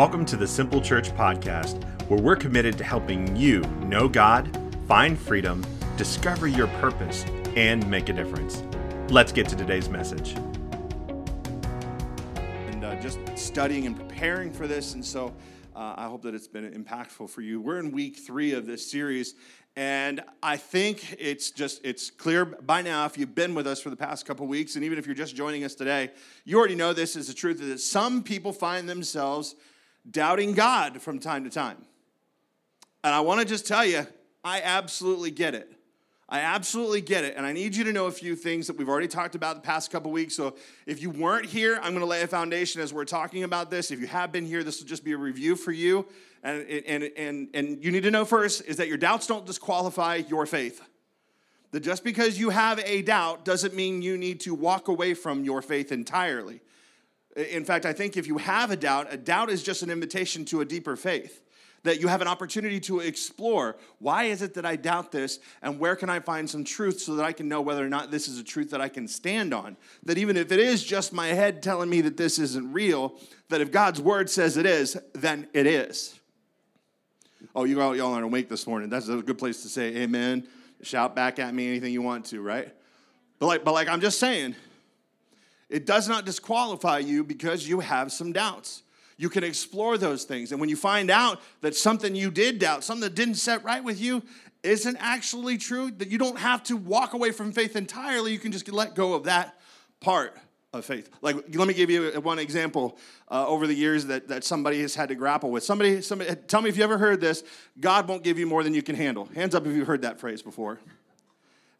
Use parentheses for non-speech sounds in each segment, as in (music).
Welcome to the Simple Church Podcast, where we're committed to helping you know God, find freedom, discover your purpose, and make a difference. Let's get to today's message. and uh, just studying and preparing for this. And so uh, I hope that it's been impactful for you. We're in week three of this series. And I think it's just, it's clear by now, if you've been with us for the past couple weeks, and even if you're just joining us today, you already know this is the truth that some people find themselves doubting God from time to time. And I want to just tell you, I absolutely get it. I absolutely get it. And I need you to know a few things that we've already talked about the past couple weeks. So if you weren't here, I'm going to lay a foundation as we're talking about this. If you have been here, this will just be a review for you. And, and, and, and you need to know first is that your doubts don't disqualify your faith. That just because you have a doubt doesn't mean you need to walk away from your faith entirely. In fact, I think if you have a doubt, a doubt is just an invitation to a deeper faith. That you have an opportunity to explore why is it that I doubt this, and where can I find some truth so that I can know whether or not this is a truth that I can stand on. That even if it is just my head telling me that this isn't real, that if God's word says it is, then it is. Oh, you all, y'all aren't awake this morning. That's a good place to say amen. Shout back at me anything you want to, right? But like, but like I'm just saying, it does not disqualify you because you have some doubts. You can explore those things. And when you find out that something you did doubt, something that didn't set right with you, isn't actually true, that you don't have to walk away from faith entirely. You can just let go of that part of faith. Like, let me give you one example uh, over the years that, that somebody has had to grapple with. Somebody, somebody, tell me if you ever heard this God won't give you more than you can handle. Hands up if you've heard that phrase before.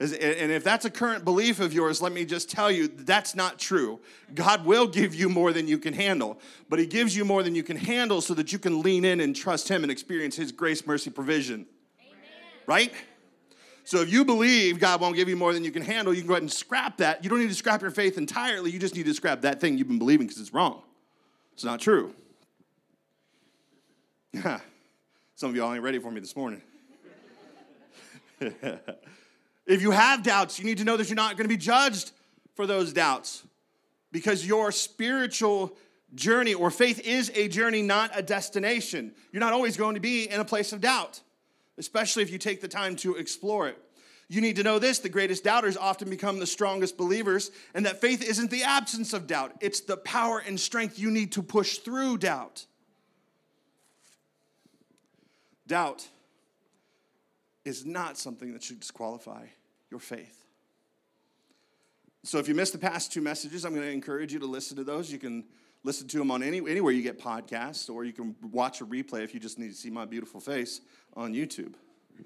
And if that's a current belief of yours, let me just tell you that's not true. God will give you more than you can handle, but He gives you more than you can handle so that you can lean in and trust Him and experience His grace, mercy, provision. Amen. Right? So if you believe God won't give you more than you can handle, you can go ahead and scrap that. You don't need to scrap your faith entirely. You just need to scrap that thing you've been believing because it's wrong. It's not true. (laughs) Some of y'all ain't ready for me this morning. (laughs) If you have doubts, you need to know that you're not going to be judged for those doubts because your spiritual journey or faith is a journey, not a destination. You're not always going to be in a place of doubt, especially if you take the time to explore it. You need to know this the greatest doubters often become the strongest believers, and that faith isn't the absence of doubt, it's the power and strength you need to push through doubt. Doubt is not something that should disqualify your faith. So if you missed the past two messages, I'm going to encourage you to listen to those. You can listen to them on any, anywhere you get podcasts, or you can watch a replay if you just need to see my beautiful face on YouTube.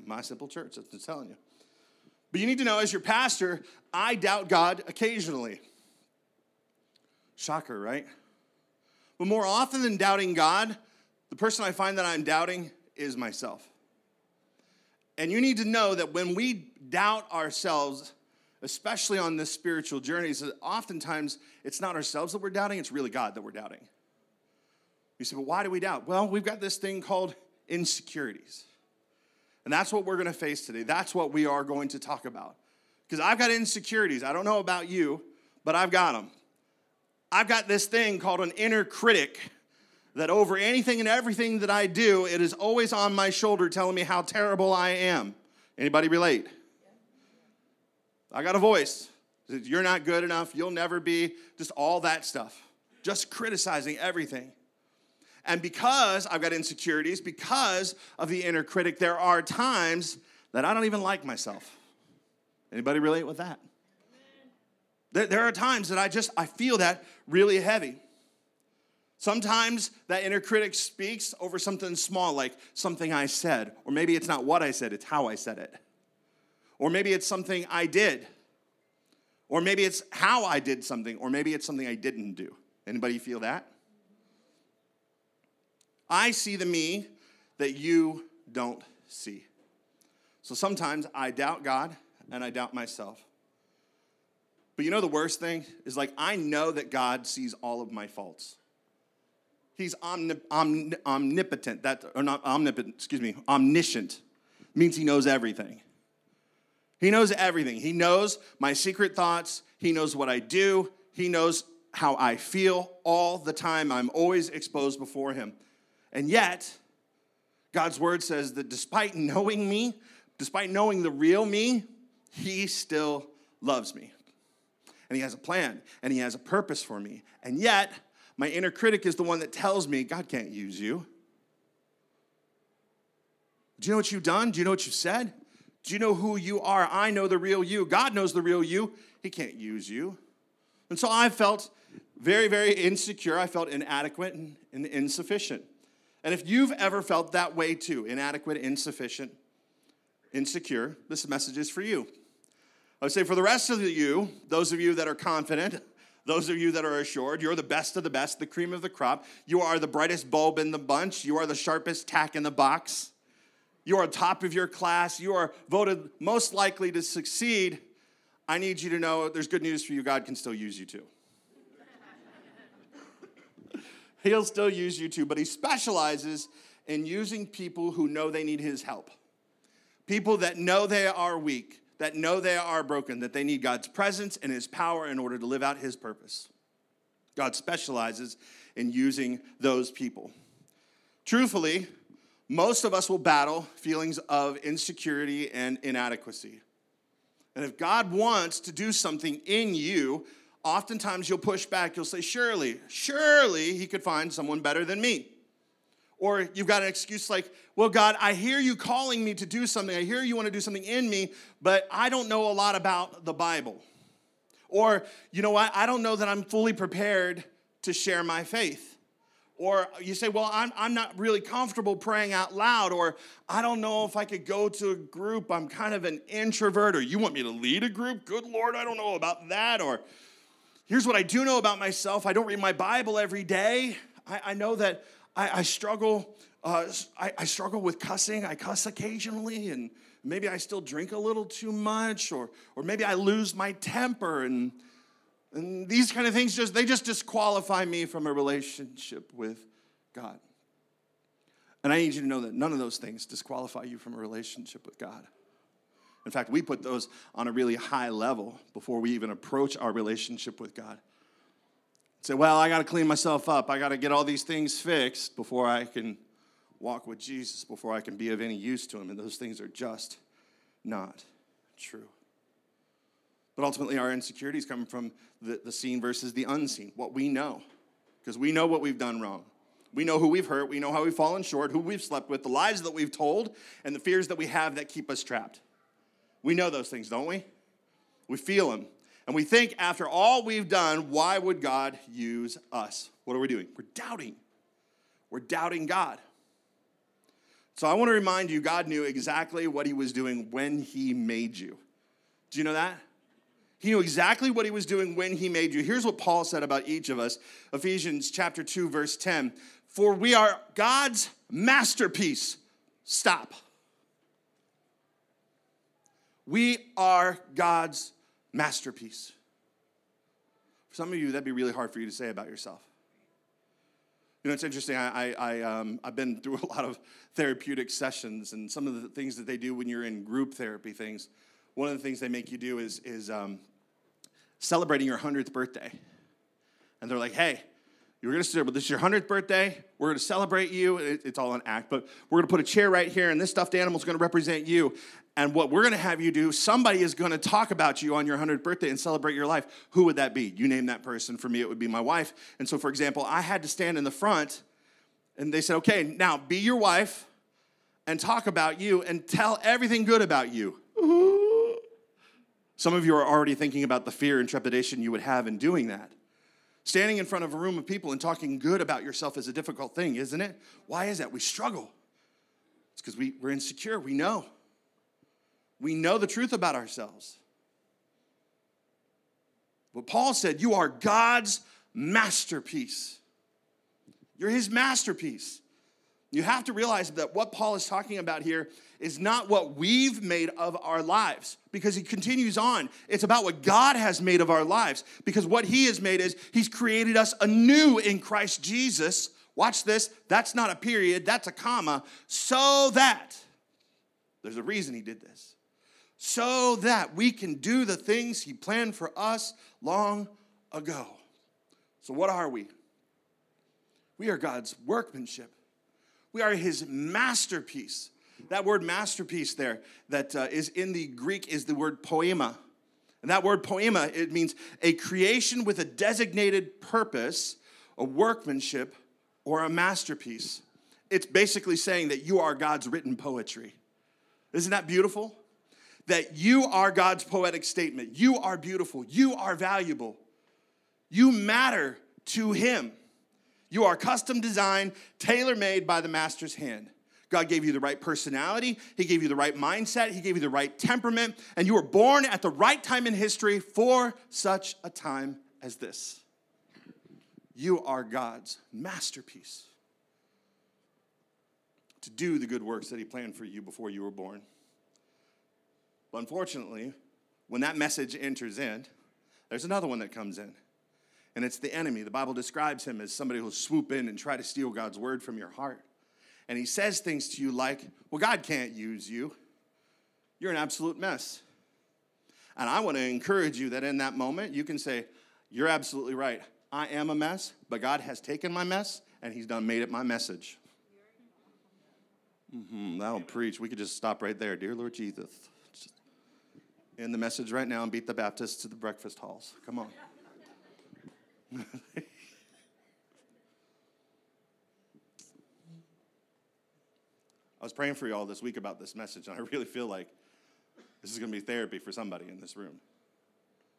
My Simple Church, I'm telling you. But you need to know, as your pastor, I doubt God occasionally. Shocker, right? But more often than doubting God, the person I find that I'm doubting is myself. And you need to know that when we doubt ourselves, especially on this spiritual journey, is that oftentimes it's not ourselves that we're doubting, it's really God that we're doubting. You say, but why do we doubt? Well, we've got this thing called insecurities. And that's what we're going to face today. That's what we are going to talk about. Because I've got insecurities. I don't know about you, but I've got them. I've got this thing called an inner critic that over anything and everything that I do, it is always on my shoulder telling me how terrible I am. Anybody relate? I got a voice. You're not good enough. You'll never be. Just all that stuff. Just criticizing everything. And because I've got insecurities, because of the inner critic, there are times that I don't even like myself. Anybody relate with that? There, there are times that I just I feel that really heavy. Sometimes that inner critic speaks over something small, like something I said, or maybe it's not what I said, it's how I said it. Or maybe it's something I did. Or maybe it's how I did something, or maybe it's something I didn't do. Anybody feel that? I see the me that you don't see. So sometimes I doubt God and I doubt myself. But you know the worst thing is like I know that God sees all of my faults. He's omnip- omn- omnipotent. That or not omnipotent. Excuse me. Omniscient means he knows everything. He knows everything. He knows my secret thoughts. He knows what I do. He knows how I feel all the time. I'm always exposed before him. And yet, God's word says that despite knowing me, despite knowing the real me, he still loves me. And he has a plan and he has a purpose for me. And yet, my inner critic is the one that tells me, God can't use you. Do you know what you've done? Do you know what you've said? Do you know who you are? I know the real you. God knows the real you. He can't use you. And so I felt very, very insecure. I felt inadequate and, insufficient. And if you've ever felt that way too, inadequate, insufficient, insecure, this message is for you. I would say for the rest of you, those of you that are confident, those of you that are assured, you're the best of the best, the cream of the crop. You are the brightest bulb in the bunch. You are the sharpest tack in the box. You are top of your class. You are voted most likely to succeed. I need you to know there's good news for you. God can still use you too. (laughs) He'll still use you too, but He specializes in using people who know they need His help. People that know they are weak, that know they are broken, that they need God's presence and His power in order to live out His purpose. God specializes in using those people. Truthfully, most of us will battle feelings of insecurity and inadequacy. And if God wants to do something in you, oftentimes you'll push back. You'll say, Surely, surely he could find someone better than me. Or you've got an excuse like, Well, God, I hear you calling me to do something. I hear you want to do something in me, but I don't know a lot about the Bible. Or, you know what? I don't know that I'm fully prepared to share my faith. Or you say, Well, I'm, I'm not really comfortable praying out loud. Or I don't know if I could go to a group. I'm kind of an introvert. Or you want me to lead a group? Good Lord, I don't know about that. Or here's what I do know about myself I don't read my Bible every day. I, I know that I, I struggle. Uh, I, I struggle with cussing. I cuss occasionally, and maybe I still drink a little too much, or, or maybe I lose my temper. And and these kind of things just they just disqualify me from a relationship with God. And I need you to know that none of those things disqualify you from a relationship with God. In fact, we put those on a really high level before we even approach our relationship with God. Say, well, I got to clean myself up. I got to get all these things fixed before I can walk with Jesus, before I can be of any use to Him. And those things are just not true. But ultimately, our insecurities come from the, the seen versus the unseen, what we know, because we know what we've done wrong. We know who we've hurt, we know how we've fallen short, who we've slept with, the lies that we've told, and the fears that we have that keep us trapped. We know those things, don't we? We feel them. And we think after all we've done, why would God use us? What are we doing? We're doubting. We're doubting God. So I want to remind you God knew exactly what he was doing when he made you. Do you know that? He knew exactly what he was doing when he made you. Here's what Paul said about each of us Ephesians chapter 2, verse 10. For we are God's masterpiece. Stop. We are God's masterpiece. For some of you, that'd be really hard for you to say about yourself. You know, it's interesting. I, I, I, um, I've been through (laughs) a lot of therapeutic sessions, and some of the things that they do when you're in group therapy things. One of the things they make you do is, is um, celebrating your 100th birthday. And they're like, hey, you're gonna celebrate, this is your 100th birthday. We're gonna celebrate you. it's all an act, but we're gonna put a chair right here, and this stuffed animal is gonna represent you. And what we're gonna have you do, somebody is gonna talk about you on your 100th birthday and celebrate your life. Who would that be? You name that person. For me, it would be my wife. And so, for example, I had to stand in the front, and they said, okay, now be your wife and talk about you and tell everything good about you. Some of you are already thinking about the fear and trepidation you would have in doing that. Standing in front of a room of people and talking good about yourself is a difficult thing, isn't it? Why is that? We struggle. It's because we, we're insecure. We know. We know the truth about ourselves. But Paul said, You are God's masterpiece. You're his masterpiece. You have to realize that what Paul is talking about here is not what we've made of our lives because he continues on. It's about what God has made of our lives because what he has made is he's created us anew in Christ Jesus. Watch this. That's not a period, that's a comma. So that, there's a reason he did this. So that we can do the things he planned for us long ago. So, what are we? We are God's workmanship We are his masterpiece. That word masterpiece there that uh, is in the Greek is the word poiema. And that word poiema, it means a creation with a designated purpose, a workmanship, or a masterpiece. It's basically saying that you are God's written poetry. Isn't that beautiful? That you are God's poetic statement. You are beautiful. You are valuable. You matter to Him. You are custom designed, tailor made by the Master's hand. God gave you the right personality, He gave you the right mindset, He gave you the right temperament, and you were born at the right time in history for such a time as this. You are God's masterpiece to do the good works that He planned for you before you were born. But unfortunately, when that message enters in, there's another one that comes in. And it's the enemy. The Bible describes him as somebody who'll swoop in and try to steal God's word from your heart. And he says things to you like, Well, God can't use you. You're an absolute mess. And I want to encourage you that in that moment, you can say, You're absolutely right. I am a mess, but God has taken my mess and he's done made it my message. Mm-hmm, that'll preach. We could just stop right there. Dear Lord Jesus, end the message right now and beat the Baptists to the breakfast halls. Come on. (laughs) I was praying for you all this week about this message, and I really feel like this is going to be therapy for somebody in this room.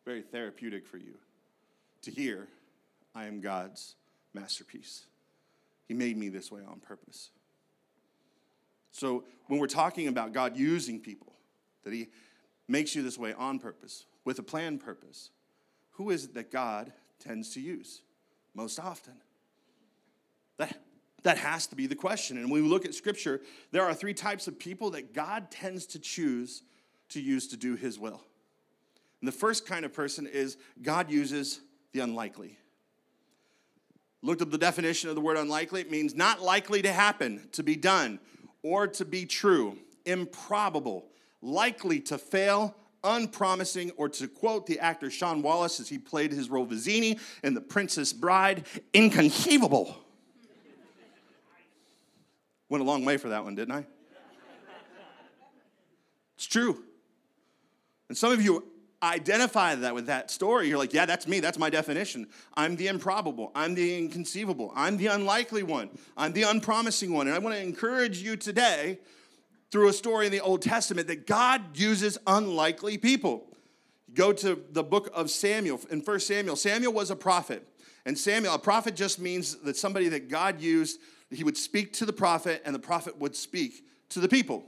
Very therapeutic for you to hear, I am God's masterpiece. He made me this way on purpose. So, when we're talking about God using people, that He makes you this way on purpose, with a planned purpose, who is it that God tends to use most often? That, that has to be the question. And when we look at Scripture, there are three types of people that God tends to choose to use to do His will. And the first kind of person is God uses the unlikely. Looked up the definition of the word unlikely. It means not likely to happen, to be done, or to be true, improbable, likely to fail, unpromising, or to quote the actor Sean Wallace as he played his role Vizzini in The Princess Bride, inconceivable. Went a long way for that one, didn't I? It's true. And some of you identify that with that story. You're like, yeah, that's me. That's my definition. I'm the improbable. I'm the inconceivable. I'm the unlikely one. I'm the unpromising one. And I want to encourage you today through a story in the Old Testament that God uses unlikely people. Go to the book of Samuel. In 1 Samuel, Samuel was a prophet. And Samuel, a prophet just means that somebody that God used, he would speak to the prophet, and the prophet would speak to the people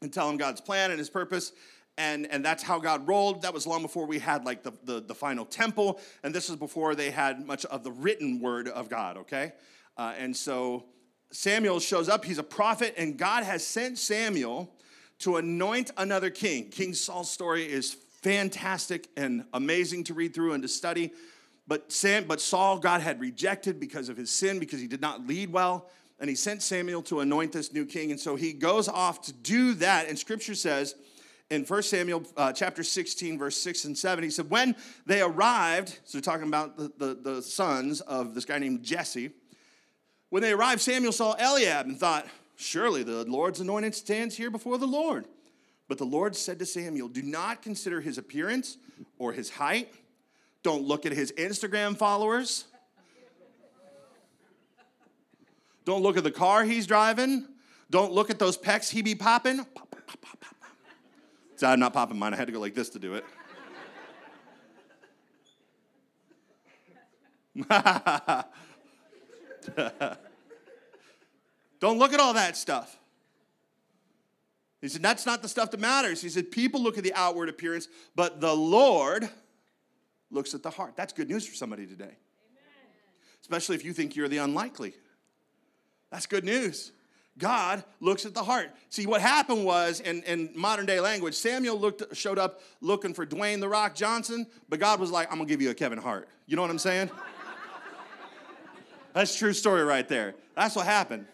and tell him God's plan and his purpose. And, and that's how God rolled. That was long before we had like the, the, the final temple. And this was before they had much of the written word of God, okay? Uh, and so Samuel shows up. He's a prophet, and God has sent Samuel to anoint another king. King Saul's story is fantastic and amazing to read through and to study. But, Sam, but Saul, God had rejected because of his sin, because he did not lead well. And he sent Samuel to anoint this new king. And so he goes off to do that. And scripture says in 1 Samuel uh, chapter 16, verse 6 and 7, he said, When they arrived, so talking about the, the, the sons of this guy named Jesse, when they arrived, Samuel saw Eliab and thought, Surely the Lord's anointed stands here before the Lord. But the Lord said to Samuel, Do not consider his appearance or his height. Don't look at his Instagram followers. Don't look at the car he's driving. Don't look at those pecs he be popping. Pop, pop, pop, so I'm not popping mine. I had to go like this to do it. (laughs) (laughs) Don't look at all that stuff. He said, That's not the stuff that matters. He said, People look at the outward appearance, but the Lord looks at the heart. That's good news for somebody today. Amen. Especially if you think you're the unlikely. That's good news. God looks at the heart. See, what happened was, in, in modern day language, Samuel looked, showed up looking for Dwayne The Rock Johnson, but God was like, I'm gonna give you a Kevin Hart. You know what I'm saying? That's true story right there. That's what happened.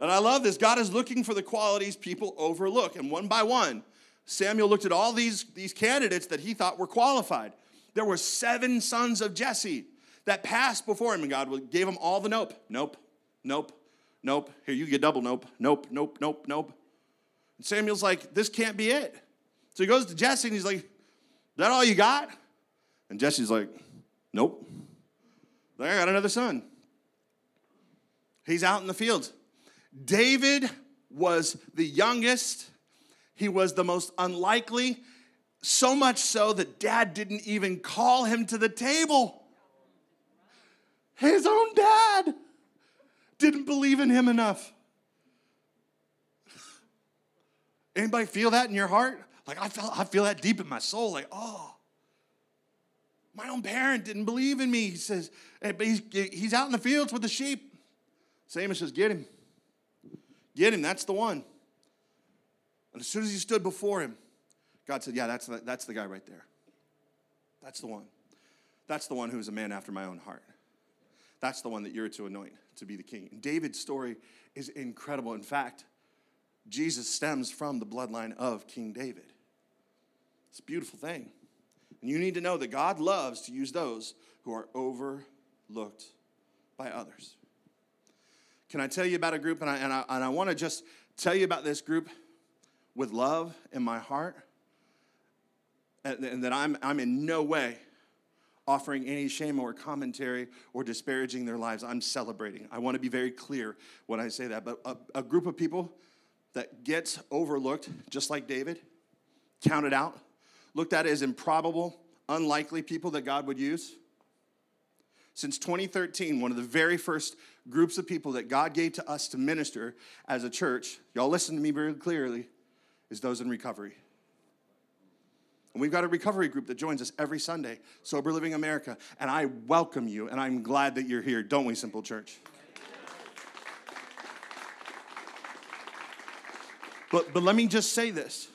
And I love this. God is looking for the qualities people overlook. And one by one, Samuel looked at all these, these candidates that he thought were qualified. There were seven sons of Jesse that passed before him, and God gave them all the nope, nope, nope, Nope. Here, you get double nope. Nope, nope, nope, nope. And Samuel's like, This can't be it. So he goes to Jesse and he's like, that all you got? And Jesse's like, Nope. I got another son. He's out in the fields. David was the youngest, he was the most unlikely, so much so that dad didn't even call him to the table. His own dad didn't believe in him enough. Anybody feel that in your heart? Like I feel, I feel that deep in my soul. Like, oh, my own parent didn't believe in me. He says, but he's, he's out in the fields with the sheep. Samuel says, get him. Get him. That's the one. And as soon as he stood before him, God said, yeah, that's the, that's the guy right there. That's the one. That's the one who is a man after my own heart. That's the one that you're to anoint to be the king. And David's story is incredible. In fact, Jesus stems from the bloodline of King David. It's a beautiful thing. And you need to know that God loves to use those who are overlooked by others. Can I tell you about a group? And I, and I, and I want to just tell you about this group with love in my heart. And, and that I'm, I'm in no way offering any shame or commentary or disparaging their lives. I'm celebrating. I want to be very clear when I say that. But a, a group of people that gets overlooked, just like David, counted out, looked at as improbable, unlikely people that God would use. Since 2013, one of the very first groups of people that God gave to us to minister as a church, y'all listen to me very clearly, is those in recovery. And we've got a recovery group that joins us every Sunday, Sober Living America. And I welcome you, and I'm glad that you're here, don't we, Simple Church? But, but let me just say this.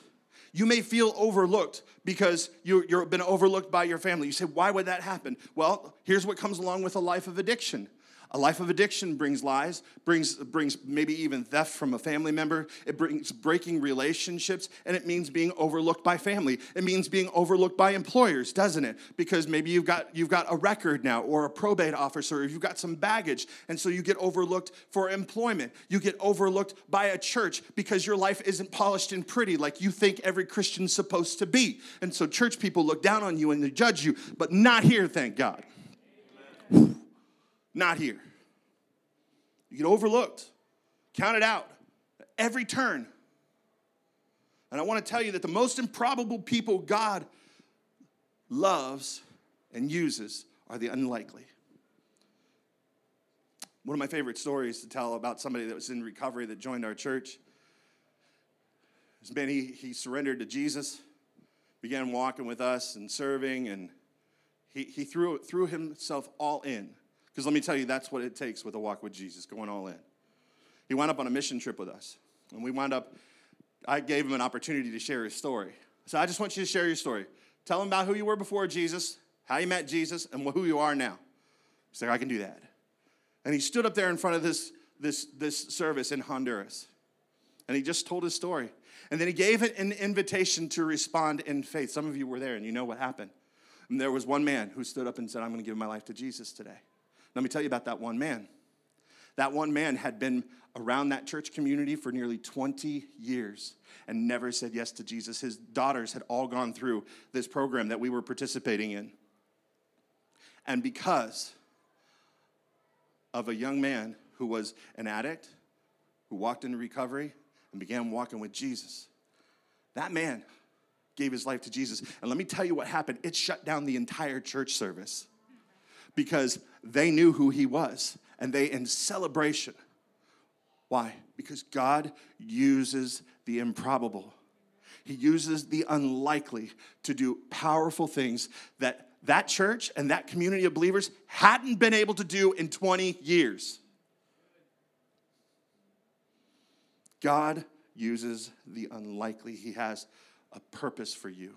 You may feel overlooked because you, you've been overlooked by your family. You say, why would that happen? Well, here's what comes along with a life of addiction a life of addiction brings lies, brings, brings maybe even theft from a family member. It brings breaking relationships, and it means being overlooked by family. It means being overlooked by employers, doesn't it? Because maybe you've got, you've got a record now, or a probate officer, or you've got some baggage, and so you get overlooked for employment. You get overlooked by a church because your life isn't polished and pretty like you think every Christian's supposed to be. And so church people look down on you and they judge you, but not here, thank God. Not here. You get overlooked, counted out every turn. And I want to tell you that the most improbable people God loves and uses are the unlikely. One of my favorite stories to tell about somebody that was in recovery that joined our church. This man, he, he surrendered to Jesus, began walking with us and serving, and he, he threw, threw himself all in because let me tell you, that's what it takes with a walk with Jesus, going all in. He wound up on a mission trip with us. And we wound up, I gave him an opportunity to share his story. So I just want you to share your story. Tell him about who you were before Jesus, how you met Jesus, and who you are now. He's like, I can do that. And he stood up there in front of this, this, this service in Honduras. And he just told his story. And then he gave an invitation to respond in faith. Some of you were there and you know what happened. And there was one man who stood up and said, I'm going to give my life to Jesus today. Let me tell you about that one man. That one man had been around that church community for nearly 20 years and never said yes to Jesus. His daughters had all gone through this program that we were participating in. And because of a young man who was an addict, who walked into recovery and began walking with Jesus, that man gave his life to Jesus. And let me tell you what happened it shut down the entire church service because they knew who he was and they in celebration. Why? Because God uses the improbable. He uses the unlikely to do powerful things that that church and that community of believers hadn't been able to do in 20 years. God uses the unlikely. He has a purpose for you.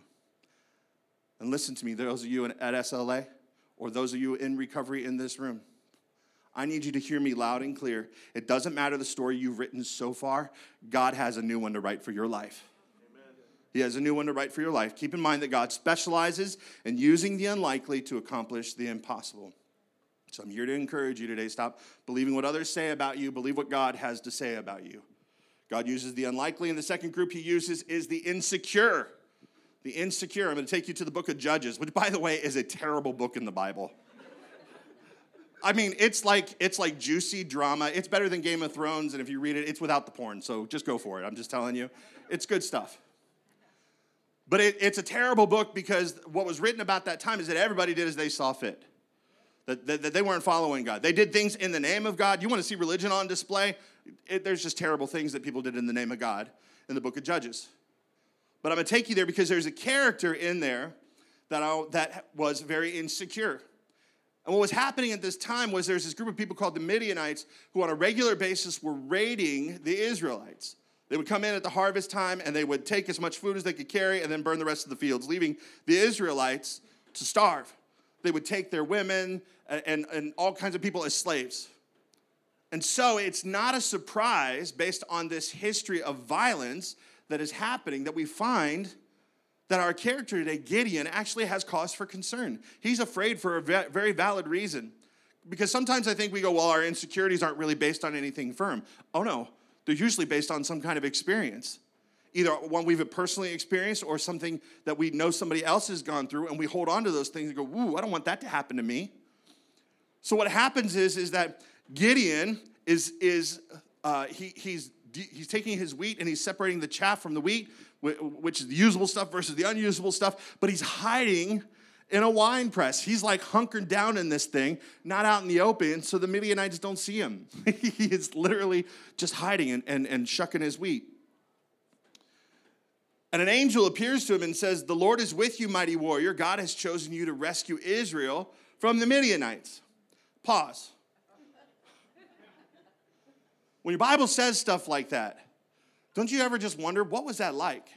And listen to me, those of you at SLA, or those of you in recovery in this room, I need you to hear me loud and clear. It doesn't matter the story you've written so far, God has a new one to write for your life. Amen. He has a new one to write for your life. Keep in mind that God specializes in using the unlikely to accomplish the impossible. So I'm here to encourage you today. Stop believing what others say about you, believe what God has to say about you. God uses the unlikely, and the second group he uses is the insecure. The insecure. I'm going to take you to the book of Judges, which, by the way, is a terrible book in the Bible. I mean, it's like it's like juicy drama. It's better than Game of Thrones, and if you read it, it's without the porn. So just go for it. I'm just telling you, it's good stuff. But it, it's a terrible book because what was written about that time is that everybody did as they saw fit. That, that, that they weren't following God. They did things in the name of God. You want to see religion on display? It, there's just terrible things that people did in the name of God in the book of Judges. But I'm going to take you there because there's a character in there that, I, that was very insecure. And what was happening at this time was there's this group of people called the Midianites who, on a regular basis, were raiding the Israelites. They would come in at the harvest time and they would take as much food as they could carry and then burn the rest of the fields, leaving the Israelites to starve. They would take their women and, and, and all kinds of people as slaves. And so it's not a surprise, based on this history of violence that is happening, that we find that our character today, Gideon, actually has cause for concern. He's afraid for a very valid reason. Because sometimes I think we go, well, our insecurities aren't really based on anything firm. Oh no, they're usually based on some kind of experience. Either one we've personally experienced or something that we know somebody else has gone through, and we hold on to those things and go, ooh, I don't want that to happen to me. So what happens is, is that Gideon is, is uh, he, he's, he's taking his wheat and he's separating the chaff from the wheat which is the usable stuff versus the unusable stuff, but he's hiding in a wine press. He's like hunkered down in this thing, not out in the open, so the Midianites don't see him. (laughs) he is literally just hiding and, and, and shucking his wheat. And an angel appears to him and says, The Lord is with you, mighty warrior. God has chosen you to rescue Israel from the Midianites. Pause. When your Bible says stuff like that, don't you ever just wonder, what was that like?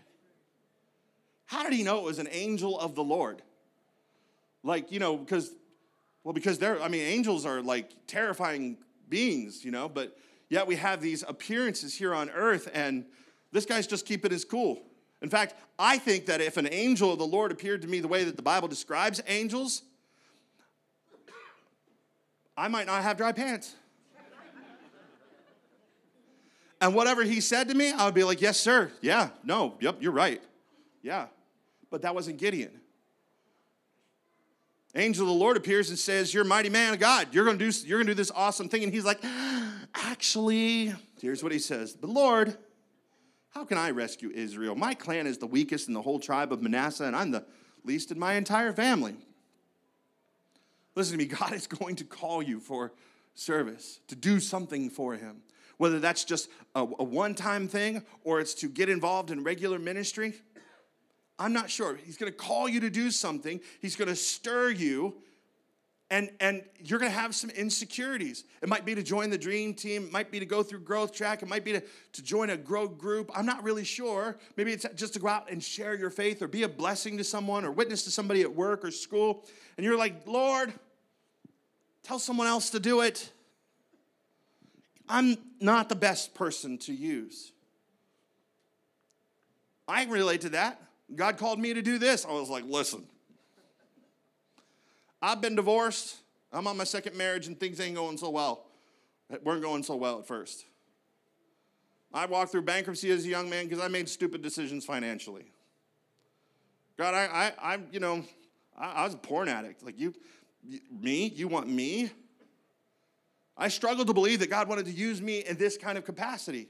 How did he know it was an angel of the Lord? Like, you know, because, well, because they're, I mean, angels are like terrifying beings, you know, but yet we have these appearances here on earth, and this guy's just keeping his cool. In fact, I think that if an angel of the Lord appeared to me the way that the Bible describes angels, I might not have dry pants. And whatever he said to me, I would be like, yes, sir. Yeah, no, yep, you're right. Yeah. But that wasn't Gideon. Angel of the Lord appears and says, You're a mighty man of God. You're gonna do, you're gonna do this awesome thing. And he's like, Actually, here's what he says. But Lord, how can I rescue Israel? My clan is the weakest in the whole tribe of Manasseh, and I'm the least in my entire family. Listen to me, (laughs) God is going to call you for service, to do something for him whether that's just a, a one time thing or it's to get involved in regular ministry. I'm not sure. He's going to call you to do something, he's going to stir you. And, and you're to have some insecurities. It might be to join the dream team. It might be to go through growth track. It might be to, to join a grow group. I'm not really sure. Maybe it's just to go out and share your faith or be a blessing to someone or witness to somebody at work or school. And you're like, Lord, tell someone else to do it. I'm not the best person to use. I relate to that. God called me to do this. I was like, listen, I've been divorced. I'm on my second marriage and things ain't going so well. It weren't going so well at first. I walked through bankruptcy as a young man because I made stupid decisions financially. God, I, I, I you know, I, I was a porn addict. Like you, you, me, you want me? I struggled to believe that God wanted to use me in this kind of capacity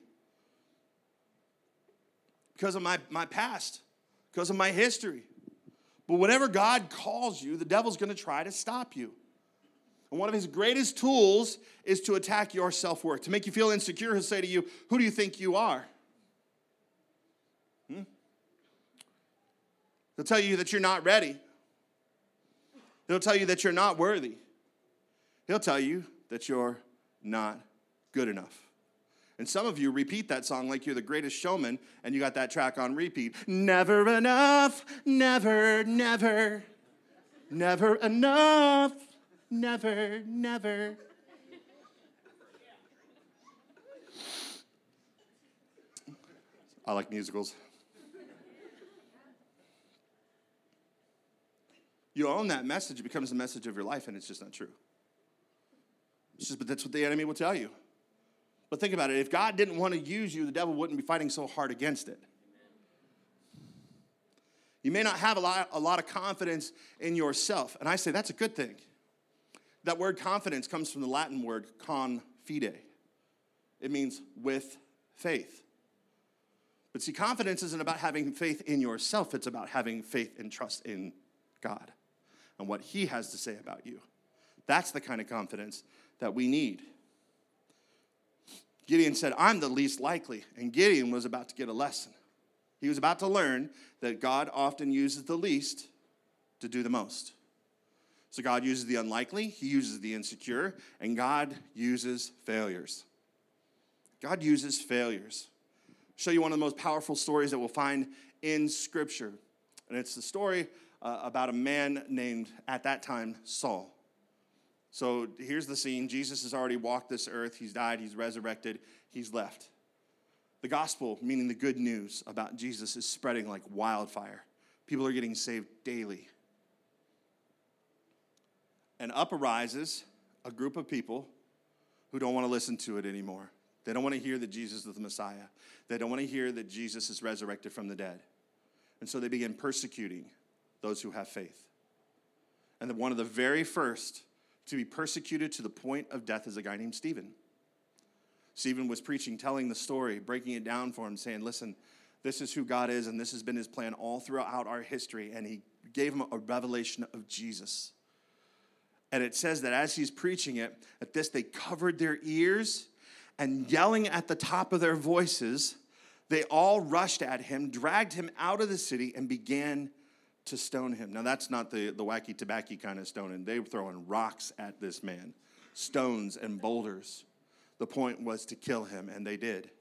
because of my, my past, because of my history. But whenever God calls you, the devil's going to try to stop you. And one of his greatest tools is to attack your self worth, to make you feel insecure. He'll say to you, Who do you think you are? Hmm? He'll tell you that you're not ready. He'll tell you that you're not worthy. He'll tell you that you're not good enough. And some of you repeat that song like you're the greatest showman and you got that track on repeat. Never enough, never, never, never enough, never, never. I like musicals. You own that message, it becomes the message of your life, and it's just not true. It's just, but that's what the enemy will tell you. But think about it if God didn't want to use you, the devil wouldn't be fighting so hard against it. You may not have a lot, a lot of confidence in yourself. And I say that's a good thing. That word confidence comes from the Latin word confide, it means with faith. But see, confidence isn't about having faith in yourself, it's about having faith and trust in God and what He has to say about you. That's the kind of confidence that we need. Gideon said, I'm the least likely. And Gideon was about to get a lesson. He was about to learn that God often uses the least to do the most. So God uses the unlikely, He uses the insecure, and God uses failures. God uses failures. I'll show you one of the most powerful stories that we'll find in Scripture. And it's the story uh, about a man named, at that time, Saul. So here's the scene Jesus has already walked this earth, he's died, he's resurrected, he's left. The gospel, meaning the good news about Jesus, is spreading like wildfire. People are getting saved daily. And up arises a group of people who don't want to listen to it anymore. They don't want to hear that Jesus is the Messiah. They don't want to hear that Jesus is resurrected from the dead. And so they begin persecuting those who have faith. And one of the very first to be persecuted to the point of death is a guy named Stephen. Stephen was preaching, telling the story, breaking it down for him, saying, Listen, this is who God is, and this has been his plan all throughout our history. And he gave him a revelation of Jesus. And it says that as he's preaching it, at this, they covered their ears and yelling at the top of their voices, they all rushed at him, dragged him out of the city, and began to stone him. Now, that's not the, the wacky tobacco kind of stoning. They were throwing rocks at this man, stones and boulders. The point was to kill him, and they did. It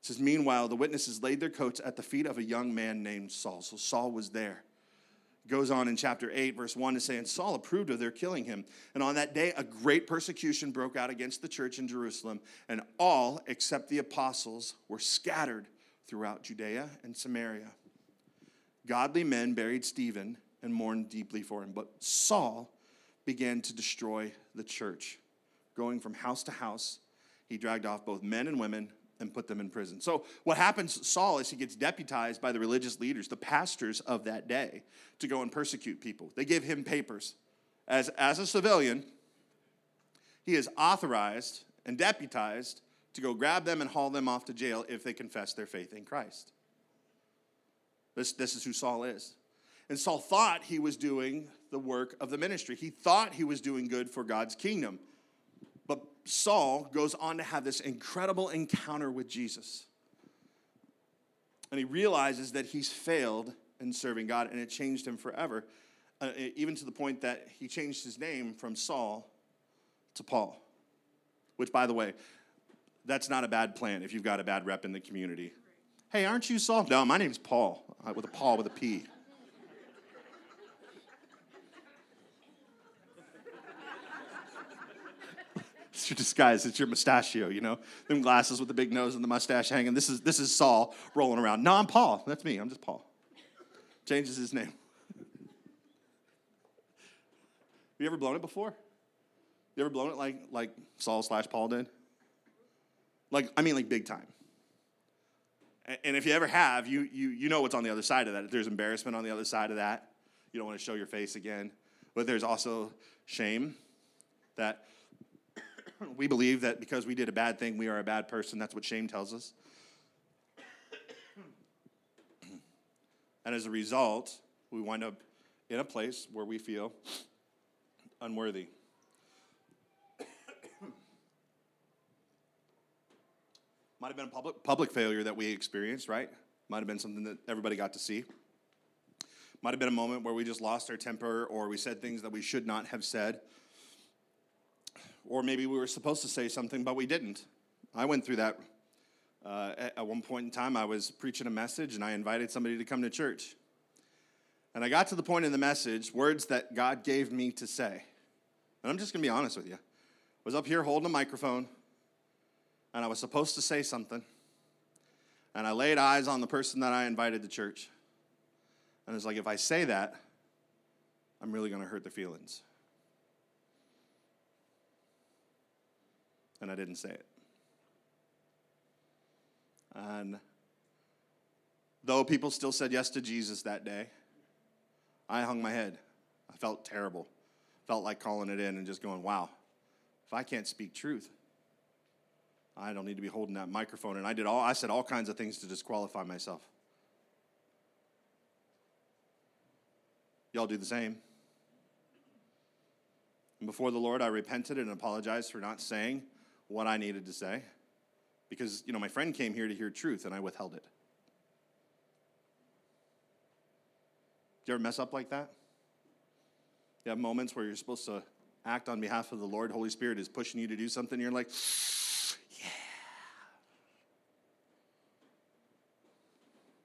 says, Meanwhile, the witnesses laid their coats at the feet of a young man named Saul. So Saul was there. Goes on in chapter 8, verse 1 to say, And Saul approved of their killing him. And on that day, a great persecution broke out against the church in Jerusalem, and all except the apostles were scattered throughout Judea and Samaria. Godly men buried Stephen and mourned deeply for him. But Saul began to destroy the church. Going from house to house, he dragged off both men and women and put them in prison. So, what happens, Saul, is he gets deputized by the religious leaders, the pastors of that day, to go and persecute people. They give him papers. As, as a civilian, he is authorized and deputized to go grab them and haul them off to jail if they confess their faith in Christ. This, this is who Saul is. And Saul thought he was doing the work of the ministry. He thought he was doing good for God's kingdom. But Saul goes on to have this incredible encounter with Jesus. And he realizes that he's failed in serving God, and it changed him forever, uh, even to the point that he changed his name from Saul to Paul. Which, by the way, that's not a bad plan if you've got a bad rep in the community. Hey, aren't you Saul? No, my name's Paul, with a Paul with a P. (laughs) it's your disguise. It's your mustachio, you know? Them glasses with the big nose and the mustache hanging. This is, this is Saul rolling around. No, I'm Paul. That's me. I'm just Paul. Changes his name. Have (laughs) you ever blown it before? You ever blown it like, like Saul slash Paul did? Like, I mean, like big time. And if you ever have, you, you, you know what's on the other side of that. There's embarrassment on the other side of that. You don't want to show your face again. But there's also shame that (coughs) we believe that because we did a bad thing, we are a bad person. That's what shame tells us. (coughs) and as a result, we wind up in a place where we feel unworthy. Might have been a public, public failure that we experienced, right? Might have been something that everybody got to see. Might have been a moment where we just lost our temper or we said things that we should not have said. Or maybe we were supposed to say something, but we didn't. I went through that. Uh, at, at one point in time, I was preaching a message and I invited somebody to come to church. And I got to the point in the message, words that God gave me to say. And I'm just going to be honest with you. I was up here holding a microphone and I was supposed to say something. And I laid eyes on the person that I invited to church. And it's like, if I say that, I'm really going to hurt their feelings. and I didn't say it. And though people still said yes to Jesus that day, I hung my head. I felt terrible. Felt like calling it in and just going, wow, if I can't speak truth, I don't need to be holding that microphone. And I did all I said all kinds of things to disqualify myself. Y'all do the same. And before the Lord, I repented and apologized for not saying what I needed to say because, you know, my friend came here to hear truth and I withheld it. Do you ever mess up like that? You have moments where you're supposed to act on behalf of the Lord. Holy Spirit is pushing you to do something. And you're like, yeah.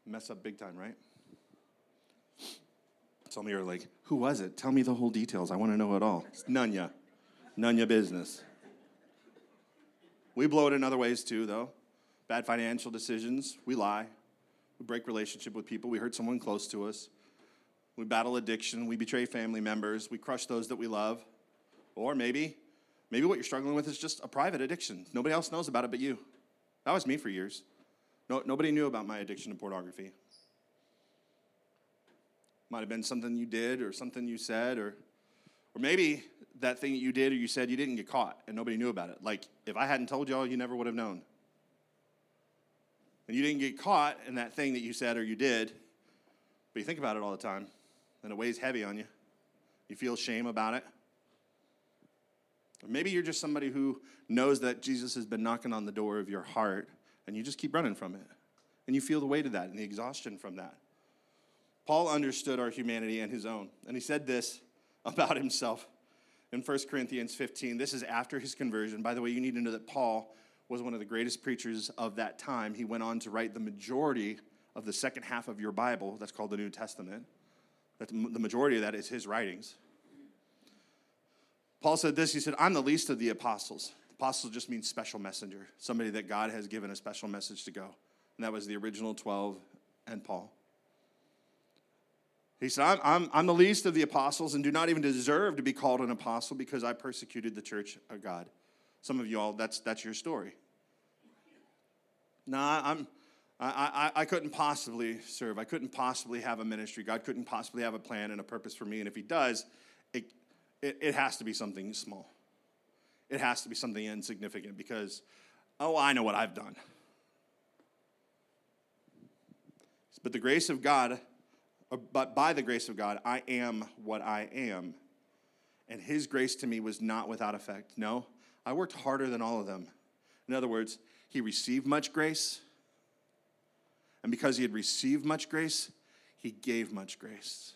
Mess up big time, right? Some of you are like, who was it? Tell me the whole details. I want to know it all. It's none ya. Business. We blow it in other ways too, though. Bad financial decisions. We lie. We break relationship with people. We hurt someone close to us. We battle addiction. We betray family members. We crush those that we love. Or maybe, maybe what you're struggling with is just a private addiction. Nobody else knows about it but you. That was me for years. No, nobody knew about my addiction to pornography. Might have been something you did or something you said, or, or maybe that thing that you did or you said you didn't get caught and nobody knew about it. Like, if I hadn't told y'all, you never would have known. And you didn't get caught in that thing that you said or you did, but you think about it all the time and it weighs heavy on you. You feel shame about it. Maybe you're just somebody who knows that Jesus has been knocking on the door of your heart and you just keep running from it. And you feel the weight of that and the exhaustion from that. Paul understood our humanity and his own. And he said this (laughs) about himself in 1 Corinthians 15. This is after his conversion. By the way, you need to know that Paul was one of the greatest preachers of that time. He went on to write the majority of the second half of your Bible, that's called the New Testament. That the majority of that is his writings. Paul said this He said, I'm the least of the apostles. Apostle just means special messenger, somebody that God has given a special message to go. And that was the original 12 and Paul. He said, I'm, I'm, I'm the least of the apostles and do not even deserve to be called an apostle because I persecuted the church of God. Some of you all, that's, that's your story. No, I'm, I, I, I couldn't possibly serve. I couldn't possibly have a ministry. God couldn't possibly have a plan and a purpose for me. And if He does, it, it, it has to be something small. It has to be something insignificant because, oh, I know what I've done. But the grace of God, uh, but by the grace of God, I am what I am. And His grace to me was not without effect. No, I worked harder than all of them. In other words, He received much grace and because he had received much grace, he gave much grace.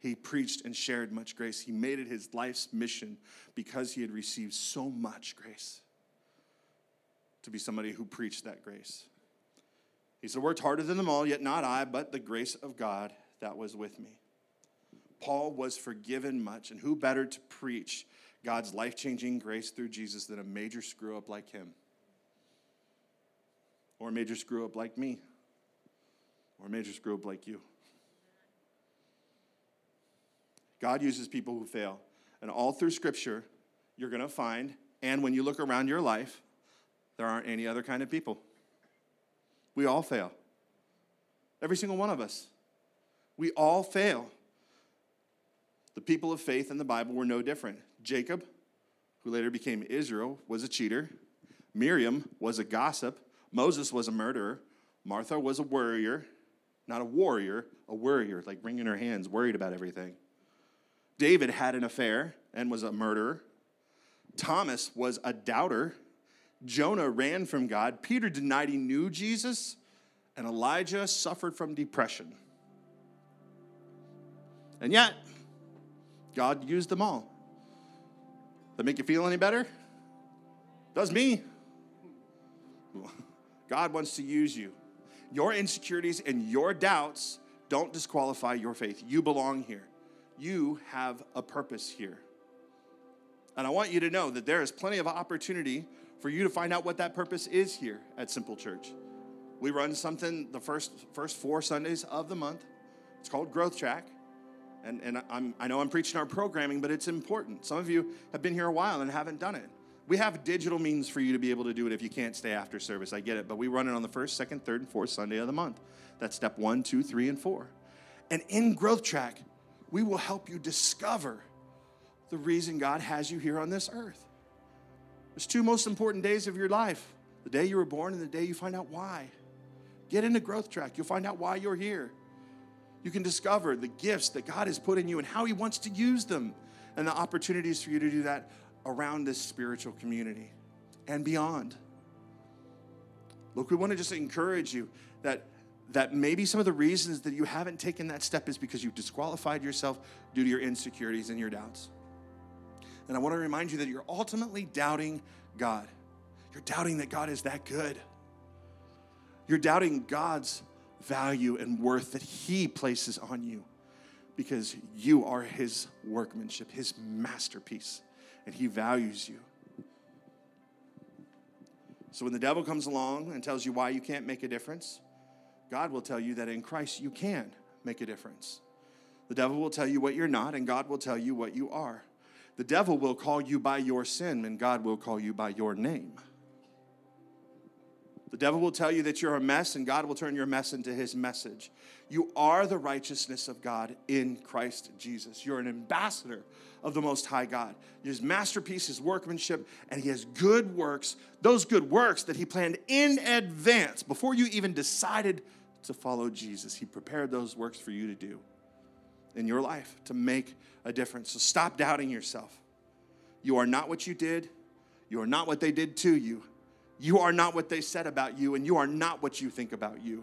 He preached and shared much grace. He made it his life's mission because he had received so much grace to be somebody who preached that grace. He said, Worked harder than them all, yet not I, but the grace of God that was with me. Paul was forgiven much, and who better to preach God's life changing grace through Jesus than a major screw up like him? Or a major screw up like me? or a major screw up like you. God uses people who fail. And all through Scripture, you're going to find, and when you look around your life, there aren't any other kind of people. We all fail. Every single one of us. We all fail. The people of faith in the Bible were no different. Jacob, who later became Israel, was a cheater. Miriam was a gossip. Moses was a murderer. Martha was a worrier. Not a warrior, a worrier, like wringing her hands, worried about everything. David had an affair and was a murderer. Thomas was a doubter. Jonah ran from God. Peter denied he knew Jesus. And Elijah suffered from depression. And yet, God used them all. That make you feel any better? Does me. God wants to use you your insecurities and your doubts don't disqualify your faith. You belong here. You have a purpose here. And I want you to know that there is plenty of opportunity for you to find out what that purpose is here at Simple Church. We run something the first, first four Sundays of the month. It's called Growth Track. And, and I'm, I know I'm preaching our programming, but it's important. Some of you have been here a while and haven't done it. we have digital means for you to be able to do it if you can't stay after service. I get it. But we run it on the first, second, third, and fourth Sunday of the month. That's step one, two, three, and four. And in Growth Track, we will help you discover the reason God has you here on this earth. There's two most important days of your life the day you were born and the day you find out why. Get into Growth Track, you'll find out why you're here. You can discover the gifts that God has put in you and how He wants to use them and the opportunities for you to do that around this spiritual community and beyond. Look, we want to just encourage you that, that maybe some of the reasons that you haven't taken that step is because you've disqualified yourself due to your insecurities and your doubts. And I want to remind you that you're ultimately doubting God. You're doubting that God is that good. You're doubting God's value and worth that He places on you because you are His workmanship, His masterpiece, and He values you. So when the devil comes along and tells you why you can't make a difference, God will tell you that in Christ you can make a difference. The devil will tell you what you're not, and God will tell you what you are. The devil will call you by your sin, and God will call you by your name. The devil will tell you that you're a mess, and God will turn your mess into his message. You are the righteousness of God in Christ Jesus. You're an ambassador of the Most High God. His masterpiece, his workmanship, and he has good works, those good works that he planned in advance before you even decided to follow Jesus. He prepared those works for you to do in your life to make a difference. So stop doubting yourself. You are not what you did, you are not what they did to you you are not what they said about you, and you are not what you think about you.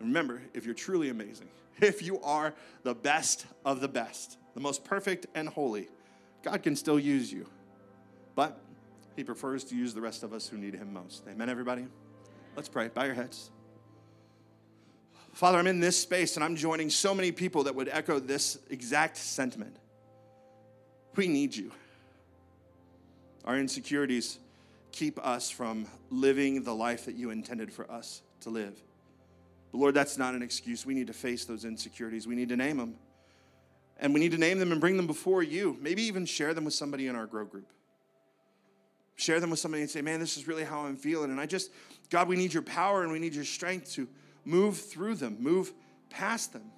Remember, if you're truly amazing, (laughs) if you are the best of the best, the most perfect and holy, God can still use you. But He prefers to use the rest of us who need Him most. Amen, everybody? Let's pray. Bow your heads. Father, I'm in this space and I'm joining so many people that would echo this exact sentiment. We need you. Our insecurities keep us from living the life that you intended for us to live. But Lord, that's not an excuse. We need to face those insecurities. We need to name them. And we need to name them and bring them before you. Maybe even share them with somebody in our grow group. Share them with somebody and say, man, this is really how I'm feeling. And I just, God, we need your power and we need your strength to move through them, move past them.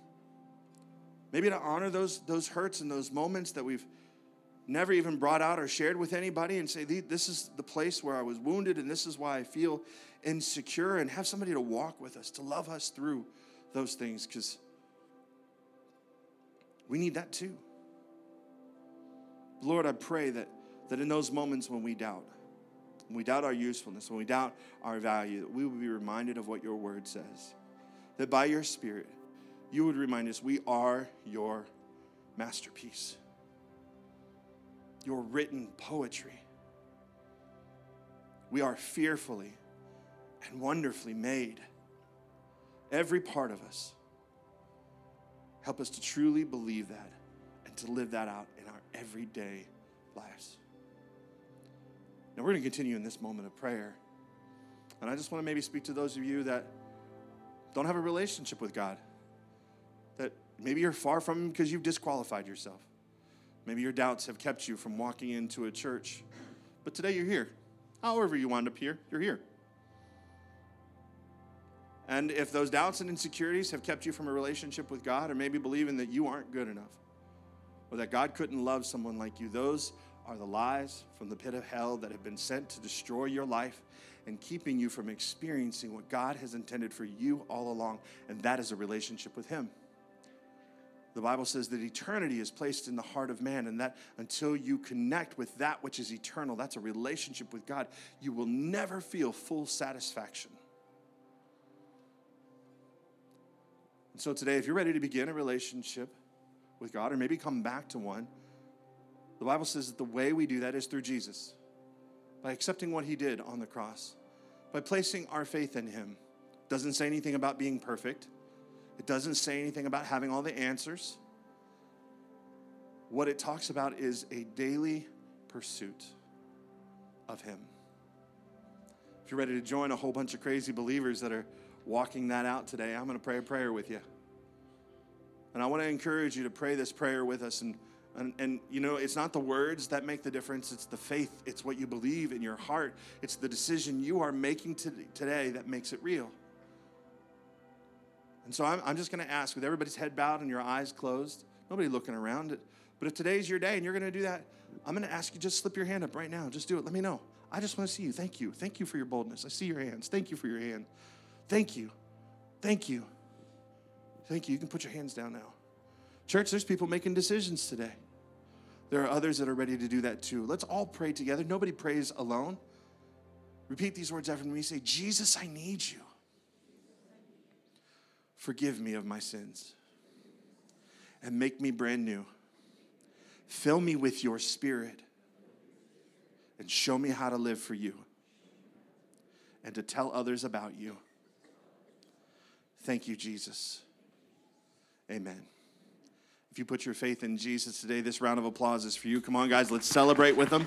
Maybe to honor those, those hurts and those moments that we've never even brought out or shared with anybody and say, This is the place where I was wounded and this is why I feel insecure, and have somebody to walk with us, to love us through those things, because we need that too. Lord, I pray that, that in those moments when we doubt, when we doubt our usefulness, when we doubt our value, that we will be reminded of what your word says. That by your Spirit, you would remind us we are your masterpiece your written poetry. We are fearfully and wonderfully made. Every part of us. Help us to truly believe that and to live that out in our everyday lives. Now, we're going to continue in this moment of prayer. And I just want to maybe speak to those of you that don't have a relationship with God, that maybe you're far from Him because you've disqualified yourself. Maybe your doubts have kept you from walking into a church, but today you're here. However, you wound up here, you're here. And if those doubts and insecurities have kept you from a relationship with God, or maybe believing that you aren't good enough, or that God couldn't love someone like you, those are the lies from the pit of hell that have been sent to destroy your life and keeping you from experiencing what God has intended for you all along, and that is a relationship with Him. The Bible says that eternity is placed in the heart of man, and that until you connect with that which is eternal, that's a relationship with God, you will never feel full satisfaction. And so today, if you're ready to begin a relationship with God, or maybe come back to one, the Bible says that the way we do that is through Jesus, by accepting what he did on the cross, by placing our faith in him. Doesn't say anything about being perfect. It doesn't say anything about having all the answers. What it talks about is a daily pursuit of Him. If you're ready to join a whole bunch of crazy believers that are walking that out today, I'm going to pray a prayer with you. And I want to encourage you to pray this prayer with us. And And, and, you know, it's not the words that make the difference, it's the faith, it's what you believe in your heart, it's the decision you are making today that makes it real. And so I'm, I'm just going to ask, with everybody's head bowed and your eyes closed, nobody looking around, but if today's your day and you're going to do that, I'm going to ask you just slip your hand up right now. Just do it. Let me know. I just want to see you. Thank you. Thank you for your boldness. I see your hands. Thank you for your hand. Thank you. Thank you. Thank you. You can put your hands down now. Church, there's people making decisions today. There are others that are ready to do that too. Let's all pray together. Nobody prays alone. Repeat these words after me. Say, Jesus, I need you. Forgive me of my sins and make me brand new. Fill me with your spirit and show me how to live for you and to tell others about you. Thank you, Jesus. Amen. If you put your faith in Jesus today, this round of applause is for you. Come on, guys, let's celebrate with them.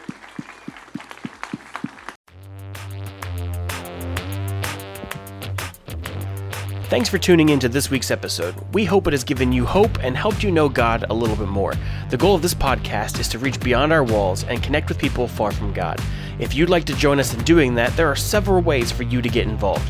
Thanks for tuning in to this week's episode. We hope it has given you hope and helped you know God a little bit more. The goal of this podcast is to reach beyond our walls and connect with people far from God. If you'd like to join us in doing that, there are several ways for you to get involved.